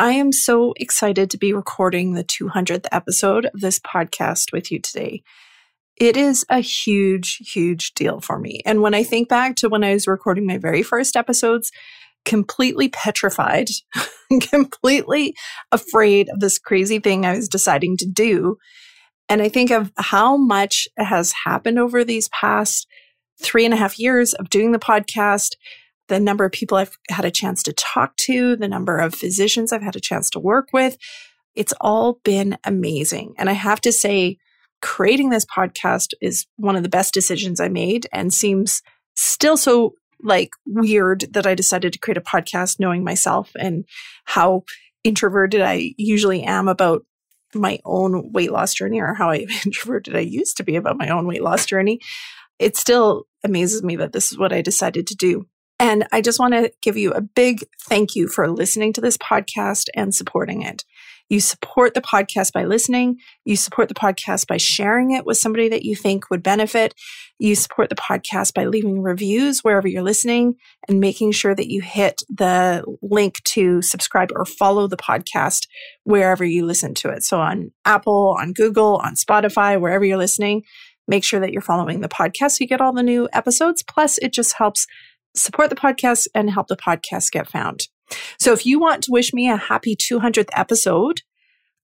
I am so excited to be recording the 200th episode of this podcast with you today. It is a huge, huge deal for me. And when I think back to when I was recording my very first episodes, completely petrified, completely afraid of this crazy thing I was deciding to do. And I think of how much has happened over these past three and a half years of doing the podcast, the number of people I've had a chance to talk to, the number of physicians I've had a chance to work with. It's all been amazing. And I have to say, creating this podcast is one of the best decisions I made and seems still so like weird that I decided to create a podcast knowing myself and how introverted I usually am about my own weight loss journey or how introverted I used to be about my own weight loss journey. It still amazes me that this is what I decided to do. And I just want to give you a big thank you for listening to this podcast and supporting it. You support the podcast by listening. You support the podcast by sharing it with somebody that you think would benefit. You support the podcast by leaving reviews wherever you're listening and making sure that you hit the link to subscribe or follow the podcast wherever you listen to it. So on Apple, on Google, on Spotify, wherever you're listening, make sure that you're following the podcast so you get all the new episodes. Plus, it just helps support the podcast and help the podcast get found. So if you want to wish me a happy 200th episode,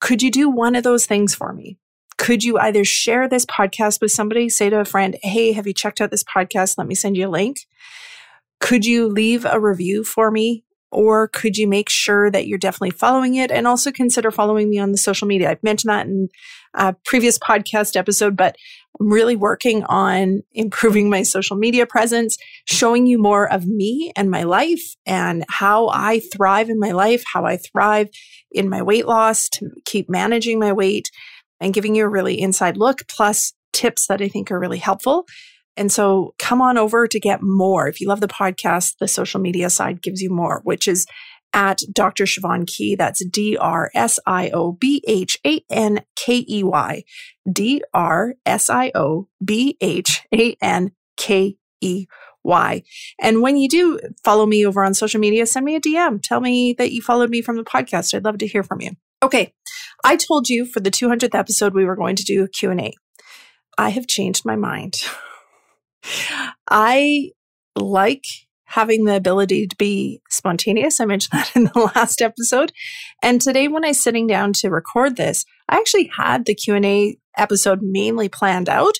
could you do one of those things for me? Could you either share this podcast with somebody, say to a friend, Hey, have you checked out this podcast? Let me send you a link. Could you leave a review for me or could you make sure that you're definitely following it and also consider following me on the social media? I've mentioned that in a previous podcast episode, but I'm really working on improving my social media presence, showing you more of me and my life and how I thrive in my life, how I thrive in my weight loss to keep managing my weight and giving you a really inside look, plus tips that I think are really helpful and so come on over to get more. If you love the podcast, the social media side gives you more, which is at Dr. Siobhan Key. That's D R S I O B H A N K E Y. D R S I O B H A N K E Y. And when you do follow me over on social media, send me a DM. Tell me that you followed me from the podcast. I'd love to hear from you. Okay. I told you for the 200th episode we were going to do a Q&A. I have changed my mind. I like having the ability to be spontaneous. I mentioned that in the last episode. And today when I was sitting down to record this, I actually had the Q&A episode mainly planned out.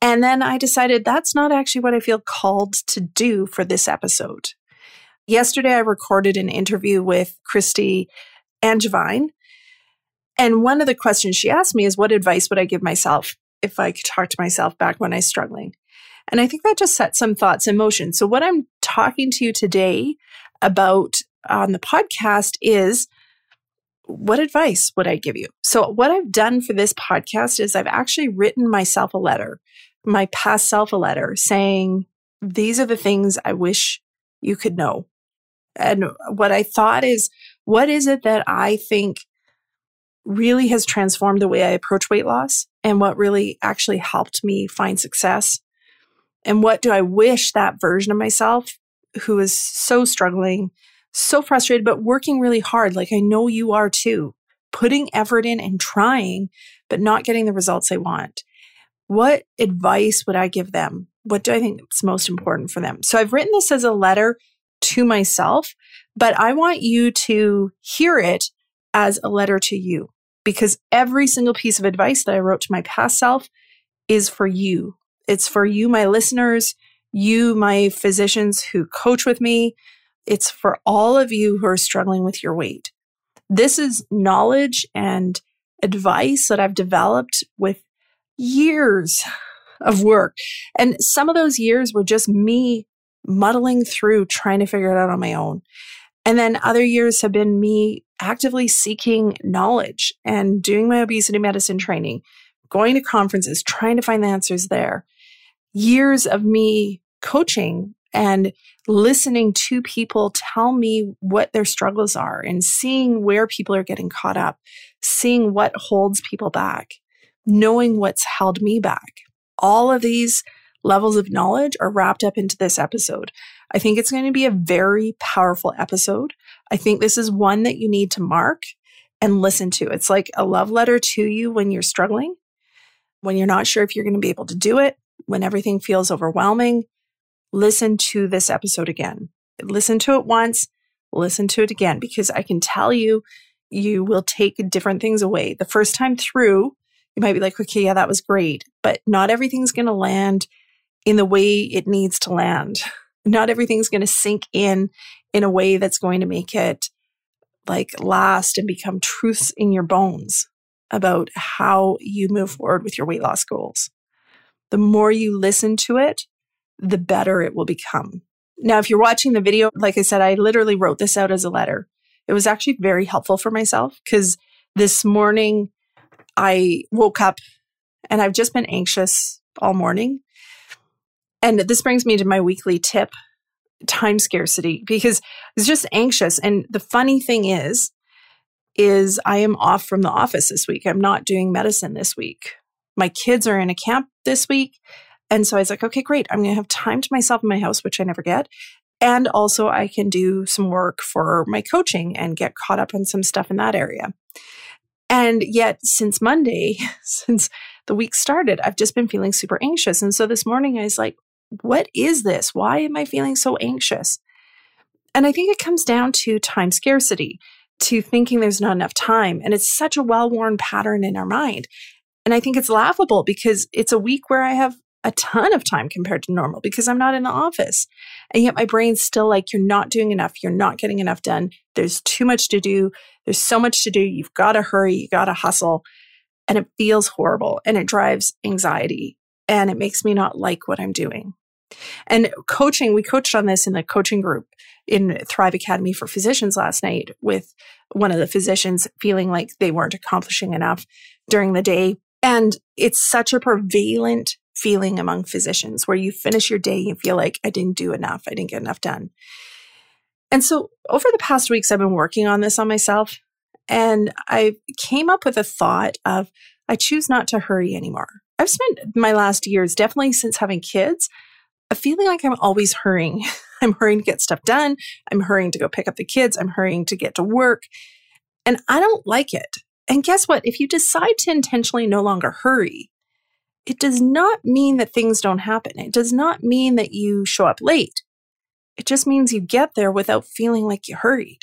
And then I decided that's not actually what I feel called to do for this episode. Yesterday I recorded an interview with Christy Angevine. And one of the questions she asked me is what advice would I give myself if I could talk to myself back when I was struggling? And I think that just sets some thoughts in motion. So, what I'm talking to you today about on the podcast is what advice would I give you? So, what I've done for this podcast is I've actually written myself a letter, my past self a letter saying, These are the things I wish you could know. And what I thought is, what is it that I think really has transformed the way I approach weight loss and what really actually helped me find success and what do I wish that version of myself who is so struggling, so frustrated, but working really hard, like I know you are too, putting effort in and trying, but not getting the results they want. What advice would I give them? What do I think is most important for them? So I've written this as a letter to myself, but I want you to hear it as a letter to you because every single piece of advice that I wrote to my past self is for you, it's for you, my listeners, you, my physicians who coach with me. It's for all of you who are struggling with your weight. This is knowledge and advice that I've developed with years of work. And some of those years were just me muddling through trying to figure it out on my own. And then other years have been me actively seeking knowledge and doing my obesity medicine training, going to conferences, trying to find the answers there. Years of me coaching and listening to people tell me what their struggles are and seeing where people are getting caught up, seeing what holds people back, knowing what's held me back. All of these levels of knowledge are wrapped up into this episode. I think it's going to be a very powerful episode. I think this is one that you need to mark and listen to. It's like a love letter to you when you're struggling, when you're not sure if you're going to be able to do it, when everything feels overwhelming. Listen to this episode again. Listen to it once, listen to it again, because I can tell you, you will take different things away. The first time through, you might be like, okay, yeah, that was great, but not everything's going to land in the way it needs to land. Not everything's going to sink in in a way that's going to make it like last and become truths in your bones about how you move forward with your weight loss goals. The more you listen to it, the better it will become. Now, if you're watching the video, like I said, I literally wrote this out as a letter. It was actually very helpful for myself because this morning I woke up and I've just been anxious all morning. And this brings me to my weekly tip time scarcity because I was just anxious. And the funny thing is, is I am off from the office this week. I'm not doing medicine this week. My kids are in a camp this week. And so I was like, okay, great. I'm going to have time to myself in my house, which I never get. And also, I can do some work for my coaching and get caught up on some stuff in that area. And yet, since Monday, since the week started, I've just been feeling super anxious. And so this morning, I was like, what is this? Why am I feeling so anxious? And I think it comes down to time scarcity, to thinking there's not enough time. And it's such a well worn pattern in our mind. And I think it's laughable because it's a week where I have a ton of time compared to normal because I'm not in the office. And yet my brain's still like, you're not doing enough. You're not getting enough done. There's too much to do. There's so much to do. You've got to hurry. You got to hustle. And it feels horrible and it drives anxiety and it makes me not like what I'm doing. And coaching, we coached on this in the coaching group in Thrive Academy for Physicians last night with one of the physicians feeling like they weren't accomplishing enough during the day. And it's such a prevalent feeling among physicians where you finish your day, you feel like I didn't do enough, I didn't get enough done. And so over the past weeks, I've been working on this on myself. And I came up with a thought of I choose not to hurry anymore. I've spent my last years, definitely since having kids, a feeling like I'm always hurrying. I'm hurrying to get stuff done. I'm hurrying to go pick up the kids. I'm hurrying to get to work. And I don't like it. And guess what? If you decide to intentionally no longer hurry, it does not mean that things don't happen. It does not mean that you show up late. It just means you get there without feeling like you hurried.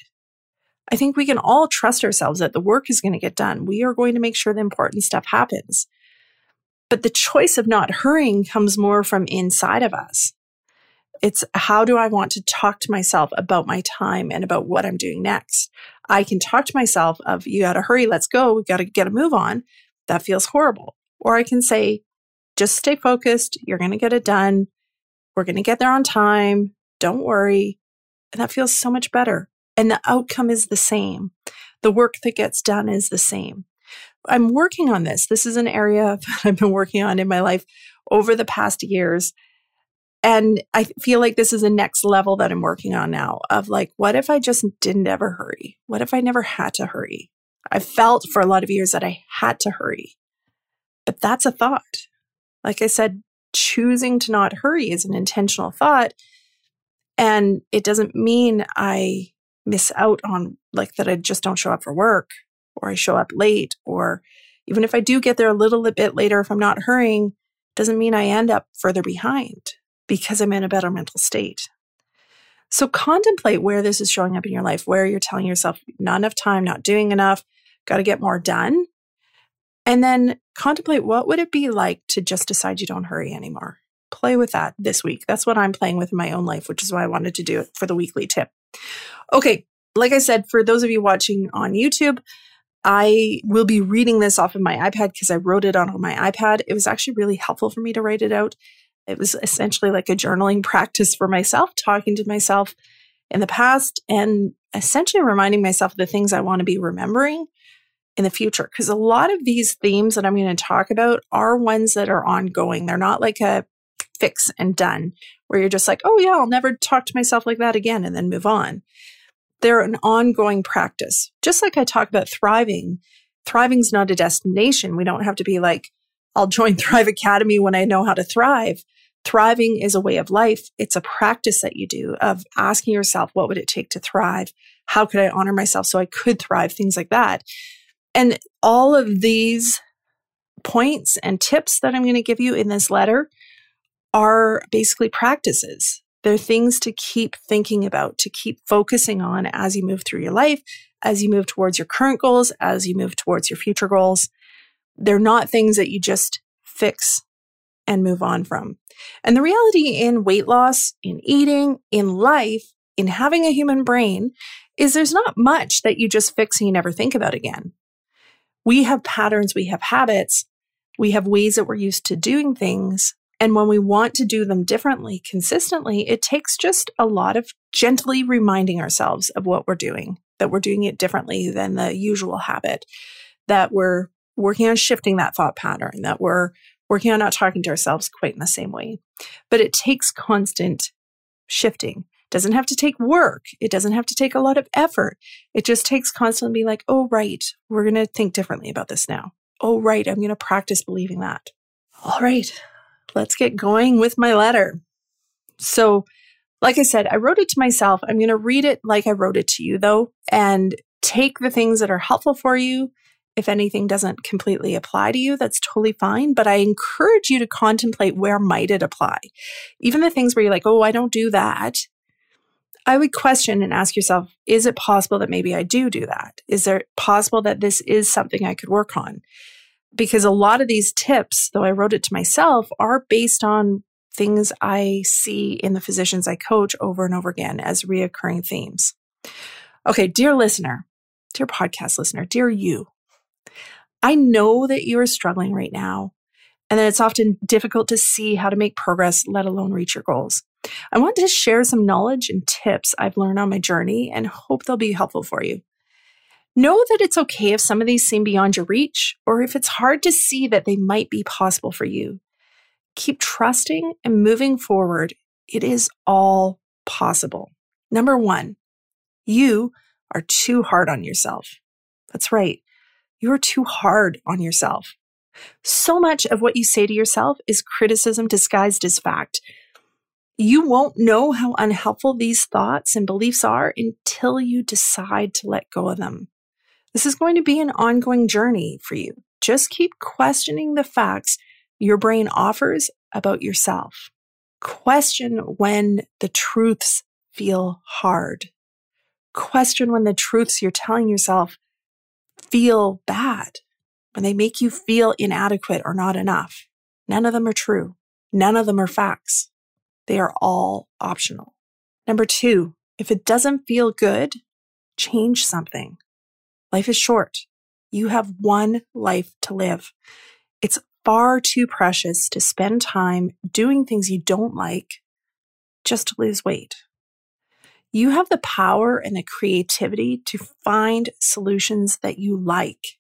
I think we can all trust ourselves that the work is going to get done. We are going to make sure the important stuff happens. But the choice of not hurrying comes more from inside of us. It's how do I want to talk to myself about my time and about what I'm doing next? I can talk to myself of, you got to hurry, let's go, we got to get a move on. That feels horrible. Or I can say, just stay focused. You're going to get it done. We're going to get there on time. Don't worry. And that feels so much better. And the outcome is the same. The work that gets done is the same. I'm working on this. This is an area that I've been working on in my life over the past years. And I feel like this is a next level that I'm working on now of like, what if I just didn't ever hurry? What if I never had to hurry? I felt for a lot of years that I had to hurry, but that's a thought. Like I said, choosing to not hurry is an intentional thought. And it doesn't mean I miss out on like that I just don't show up for work or I show up late, or even if I do get there a little bit later, if I'm not hurrying, doesn't mean I end up further behind because I'm in a better mental state. So contemplate where this is showing up in your life, where you're telling yourself, not enough time, not doing enough, got to get more done. And then contemplate what would it be like to just decide you don't hurry anymore? Play with that this week. That's what I'm playing with in my own life, which is why I wanted to do it for the weekly tip. Okay, like I said, for those of you watching on YouTube, I will be reading this off of my iPad because I wrote it on my iPad. It was actually really helpful for me to write it out. It was essentially like a journaling practice for myself, talking to myself in the past and essentially reminding myself of the things I want to be remembering in the future. Because a lot of these themes that I'm going to talk about are ones that are ongoing. They're not like a fix and done where you're just like, oh, yeah, I'll never talk to myself like that again and then move on. They're an ongoing practice. Just like I talk about thriving, thriving's not a destination. We don't have to be like, I'll join Thrive Academy when I know how to thrive. Thriving is a way of life. It's a practice that you do of asking yourself, what would it take to thrive? How could I honor myself so I could thrive? Things like that. And all of these points and tips that I'm going to give you in this letter are basically practices. They're things to keep thinking about, to keep focusing on as you move through your life, as you move towards your current goals, as you move towards your future goals. They're not things that you just fix and move on from. And the reality in weight loss, in eating, in life, in having a human brain is there's not much that you just fix and you never think about again. We have patterns, we have habits, we have ways that we're used to doing things and when we want to do them differently, consistently, it takes just a lot of gently reminding ourselves of what we're doing, that we're doing it differently than the usual habit, that we're working on shifting that thought pattern, that we're working on not talking to ourselves quite in the same way. But it takes constant shifting. It doesn't have to take work. It doesn't have to take a lot of effort. It just takes constantly being like, oh, right, we're going to think differently about this now. Oh, right, I'm going to practice believing that. All right, let's get going with my letter. So, like I said, I wrote it to myself. I'm going to read it like I wrote it to you, though, and take the things that are helpful for you. If anything doesn't completely apply to you, that's totally fine. But I encourage you to contemplate where might it apply. Even the things where you're like, oh, I don't do that. I would question and ask yourself, is it possible that maybe I do do that? Is there possible that this is something I could work on? because a lot of these tips, though I wrote it to myself, are based on things I see in the physicians I coach over and over again as reoccurring themes. Okay, dear listener, dear podcast listener, dear you, I know that you are struggling right now and that it's often difficult to see how to make progress, let alone reach your goals. I want to share some knowledge and tips I've learned on my journey and hope they'll be helpful for you. Know that it's okay if some of these seem beyond your reach or if it's hard to see that they might be possible for you. Keep trusting and moving forward. It is all possible. Number one, you are too hard on yourself. That's right. You are too hard on yourself. So much of what you say to yourself is criticism disguised as fact. You won't know how unhelpful these thoughts and beliefs are until you decide to let go of them. This is going to be an ongoing journey for you. Just keep questioning the facts your brain offers about yourself. Question when the truths feel hard. Question when the truths you're telling yourself feel bad, when they make you feel inadequate or not enough. None of them are true. None of them are facts. They are all optional. Number two, if it doesn't feel good, change something. Life is short. You have one life to live. It's far too precious to spend time doing things you don't like just to lose weight. You have the power and the creativity to find solutions that you like.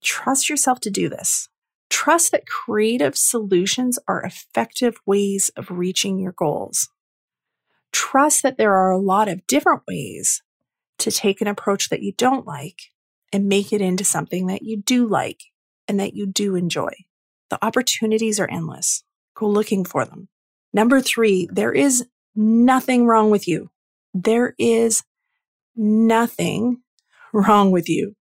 Trust yourself to do this. Trust that creative solutions are effective ways of reaching your goals. Trust that there are a lot of different ways to take an approach that you don't like and make it into something that you do like and that you do enjoy. The opportunities are endless. Go looking for them. Number three, there is nothing wrong with you. There is nothing wrong with you.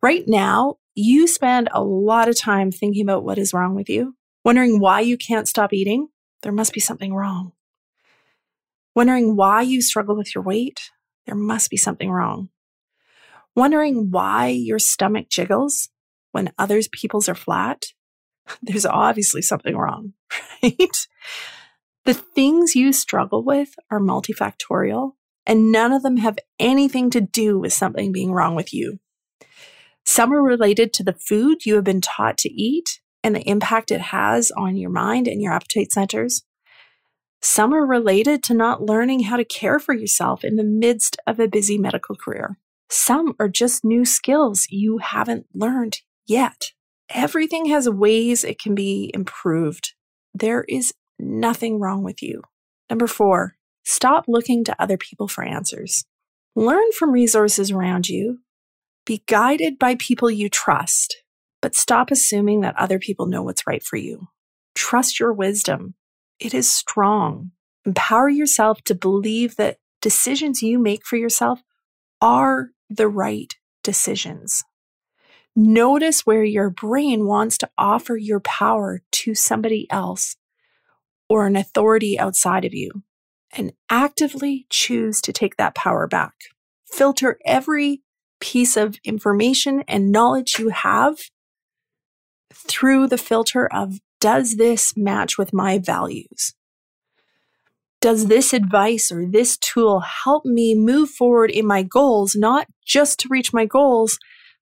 Right now, you spend a lot of time thinking about what is wrong with you, wondering why you can't stop eating. There must be something wrong. Wondering why you struggle with your weight. There must be something wrong. Wondering why your stomach jiggles when others people's are flat. there's obviously something wrong, right? The things you struggle with are multifactorial, and none of them have anything to do with something being wrong with you. Some are related to the food you have been taught to eat and the impact it has on your mind and your appetite centers. Some are related to not learning how to care for yourself in the midst of a busy medical career. Some are just new skills you haven't learned yet. Everything has ways it can be improved. There is nothing wrong with you. Number four, stop looking to other people for answers. Learn from resources around you be guided by people you trust, but stop assuming that other people know what's right for you. Trust your wisdom. It is strong. Empower yourself to believe that decisions you make for yourself are the right decisions. Notice where your brain wants to offer your power to somebody else or an authority outside of you and actively choose to take that power back. Filter every piece of information and knowledge you have through the filter of does this match with my values? Does this advice or this tool help me move forward in my goals, not just to reach my goals,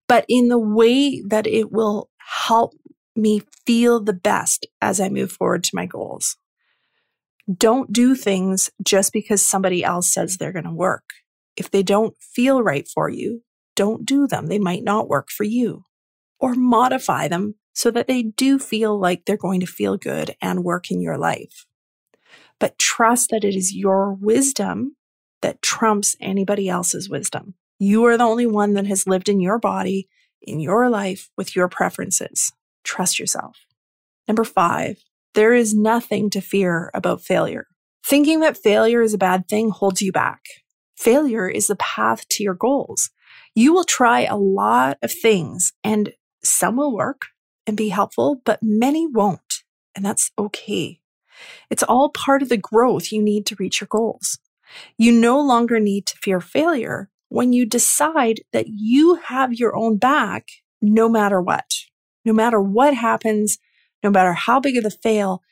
but in the way that it will help me feel the best as I move forward to my goals? Don't do things just because somebody else says they're going to work. If they don't feel right for you, don't do them. They might not work for you. Or modify them so that they do feel like they're going to feel good and work in your life. But trust that it is your wisdom that trumps anybody else's wisdom. You are the only one that has lived in your body, in your life, with your preferences. Trust yourself. Number five, there is nothing to fear about failure. Thinking that failure is a bad thing holds you back. Failure is the path to your goals. You will try a lot of things and some will work and be helpful, but many won't. And that's okay. It's all part of the growth you need to reach your goals. You no longer need to fear failure when you decide that you have your own back no matter what. No matter what happens, no matter how big of the fail,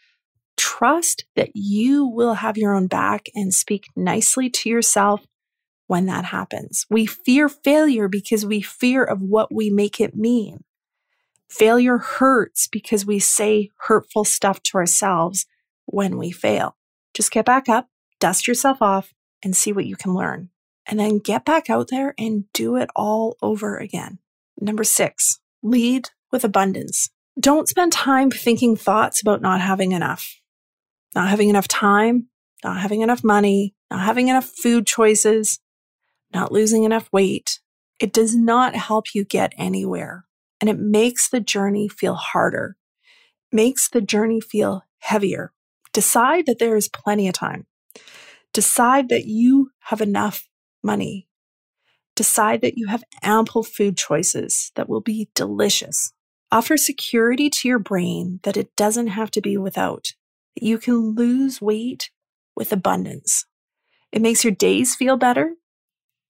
trust that you will have your own back and speak nicely to yourself when that happens. We fear failure because we fear of what we make it mean. Failure hurts because we say hurtful stuff to ourselves when we fail. Just get back up, dust yourself off, and see what you can learn. And then get back out there and do it all over again. Number six, lead with abundance. Don't spend time thinking thoughts about not having enough, not having enough time, not having enough money, not having enough food choices, not losing enough weight, it does not help you get anywhere. And it makes the journey feel harder, makes the journey feel heavier. Decide that there is plenty of time. Decide that you have enough money. Decide that you have ample food choices that will be delicious. Offer security to your brain that it doesn't have to be without, that you can lose weight with abundance. It makes your days feel better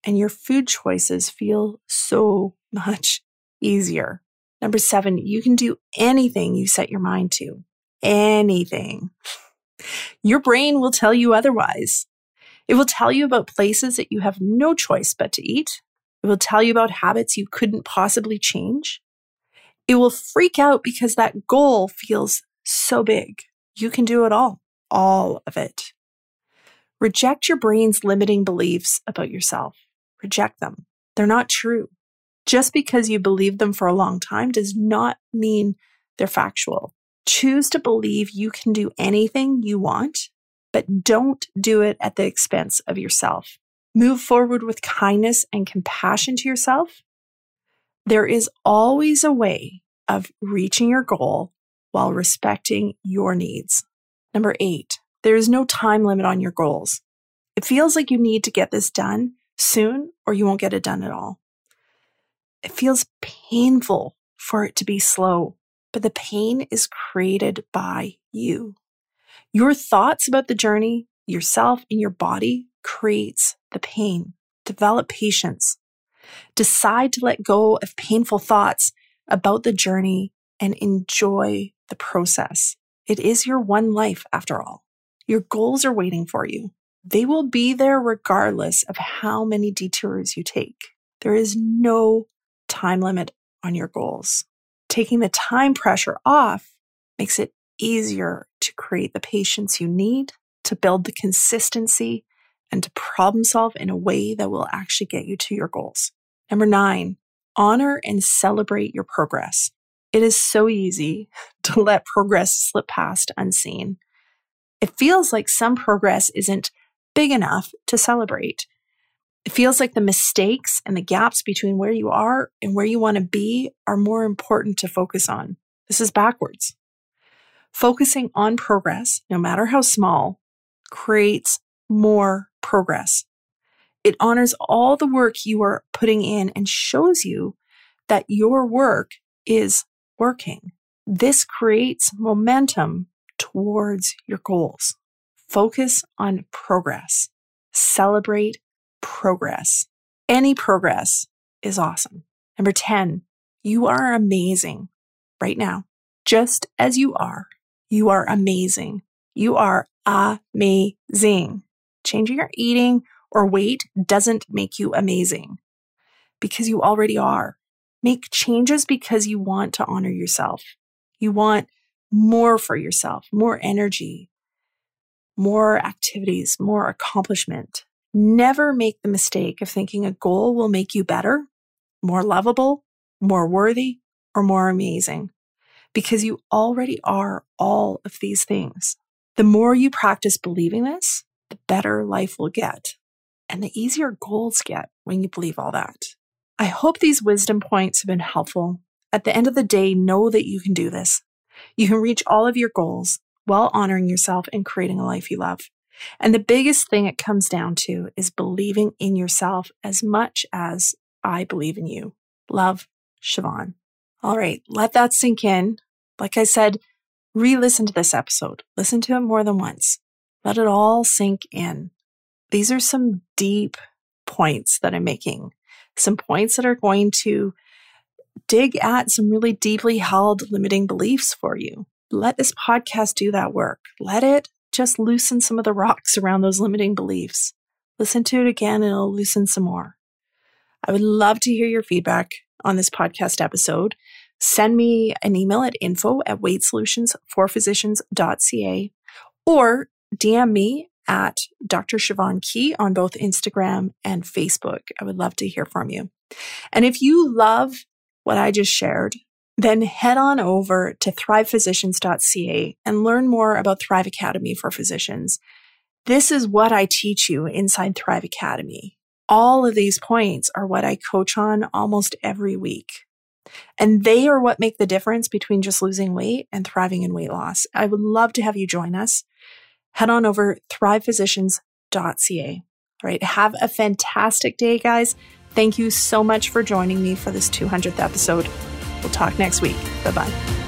and your food choices feel so much easier. Number seven, you can do anything you set your mind to. Anything. Your brain will tell you otherwise. It will tell you about places that you have no choice but to eat. It will tell you about habits you couldn't possibly change. It will freak out because that goal feels so big. You can do it all, all of it. Reject your brain's limiting beliefs about yourself. Reject them. They're not true. Just because you believe them for a long time does not mean they're factual. Choose to believe you can do anything you want, but don't do it at the expense of yourself. Move forward with kindness and compassion to yourself. There is always a way of reaching your goal while respecting your needs. Number eight, there is no time limit on your goals. It feels like you need to get this done soon or you won't get it done at all. It feels painful for it to be slow, but the pain is created by you. Your thoughts about the journey, yourself, and your body creates the pain. Develop patience. Decide to let go of painful thoughts about the journey and enjoy the process. It is your one life after all. Your goals are waiting for you. They will be there regardless of how many detours you take. There is no time limit on your goals. Taking the time pressure off makes it easier to create the patience you need to build the consistency and to problem solve in a way that will actually get you to your goals. Number nine, honor and celebrate your progress. It is so easy to let progress slip past unseen. It feels like some progress isn't big enough to celebrate. It feels like the mistakes and the gaps between where you are and where you want to be are more important to focus on. This is backwards. Focusing on progress, no matter how small, creates more progress. It honors all the work you are putting in and shows you that your work is working. This creates momentum towards your goals. Focus on progress. Celebrate progress. Any progress is awesome. Number 10, you are amazing right now. Just as you are, you are amazing. You are amazing. Changing your eating or weight doesn't make you amazing because you already are. Make changes because you want to honor yourself. You want more for yourself, more energy, more activities, more accomplishment. Never make the mistake of thinking a goal will make you better, more lovable, more worthy, or more amazing because you already are all of these things. The more you practice believing this, the better life will get and the easier goals get when you believe all that. I hope these wisdom points have been helpful. At the end of the day, know that you can do this. You can reach all of your goals while honoring yourself and creating a life you love. And the biggest thing it comes down to is believing in yourself as much as I believe in you. Love, Siobhan. All right, let that sink in. Like I said, re listen to this episode. Listen to it more than once. Let it all sink in. These are some deep points that I'm making some points that are going to dig at some really deeply held limiting beliefs for you. Let this podcast do that work. Let it just loosen some of the rocks around those limiting beliefs. Listen to it again and it'll loosen some more. I would love to hear your feedback on this podcast episode. Send me an email at info at weightsolutionsforphysicians.ca or DM me at Dr. Siobhan Key on both Instagram and Facebook. I would love to hear from you. And if you love what I just shared, then head on over to thrivephysicians.ca and learn more about Thrive Academy for Physicians. This is what I teach you inside Thrive Academy. All of these points are what I coach on almost every week. And they are what make the difference between just losing weight and thriving in weight loss. I would love to have you join us head on over thrivephysicians.ca. All right. Have a fantastic day, guys. Thank you so much for joining me for this 200th episode. We'll talk next week. Bye bye.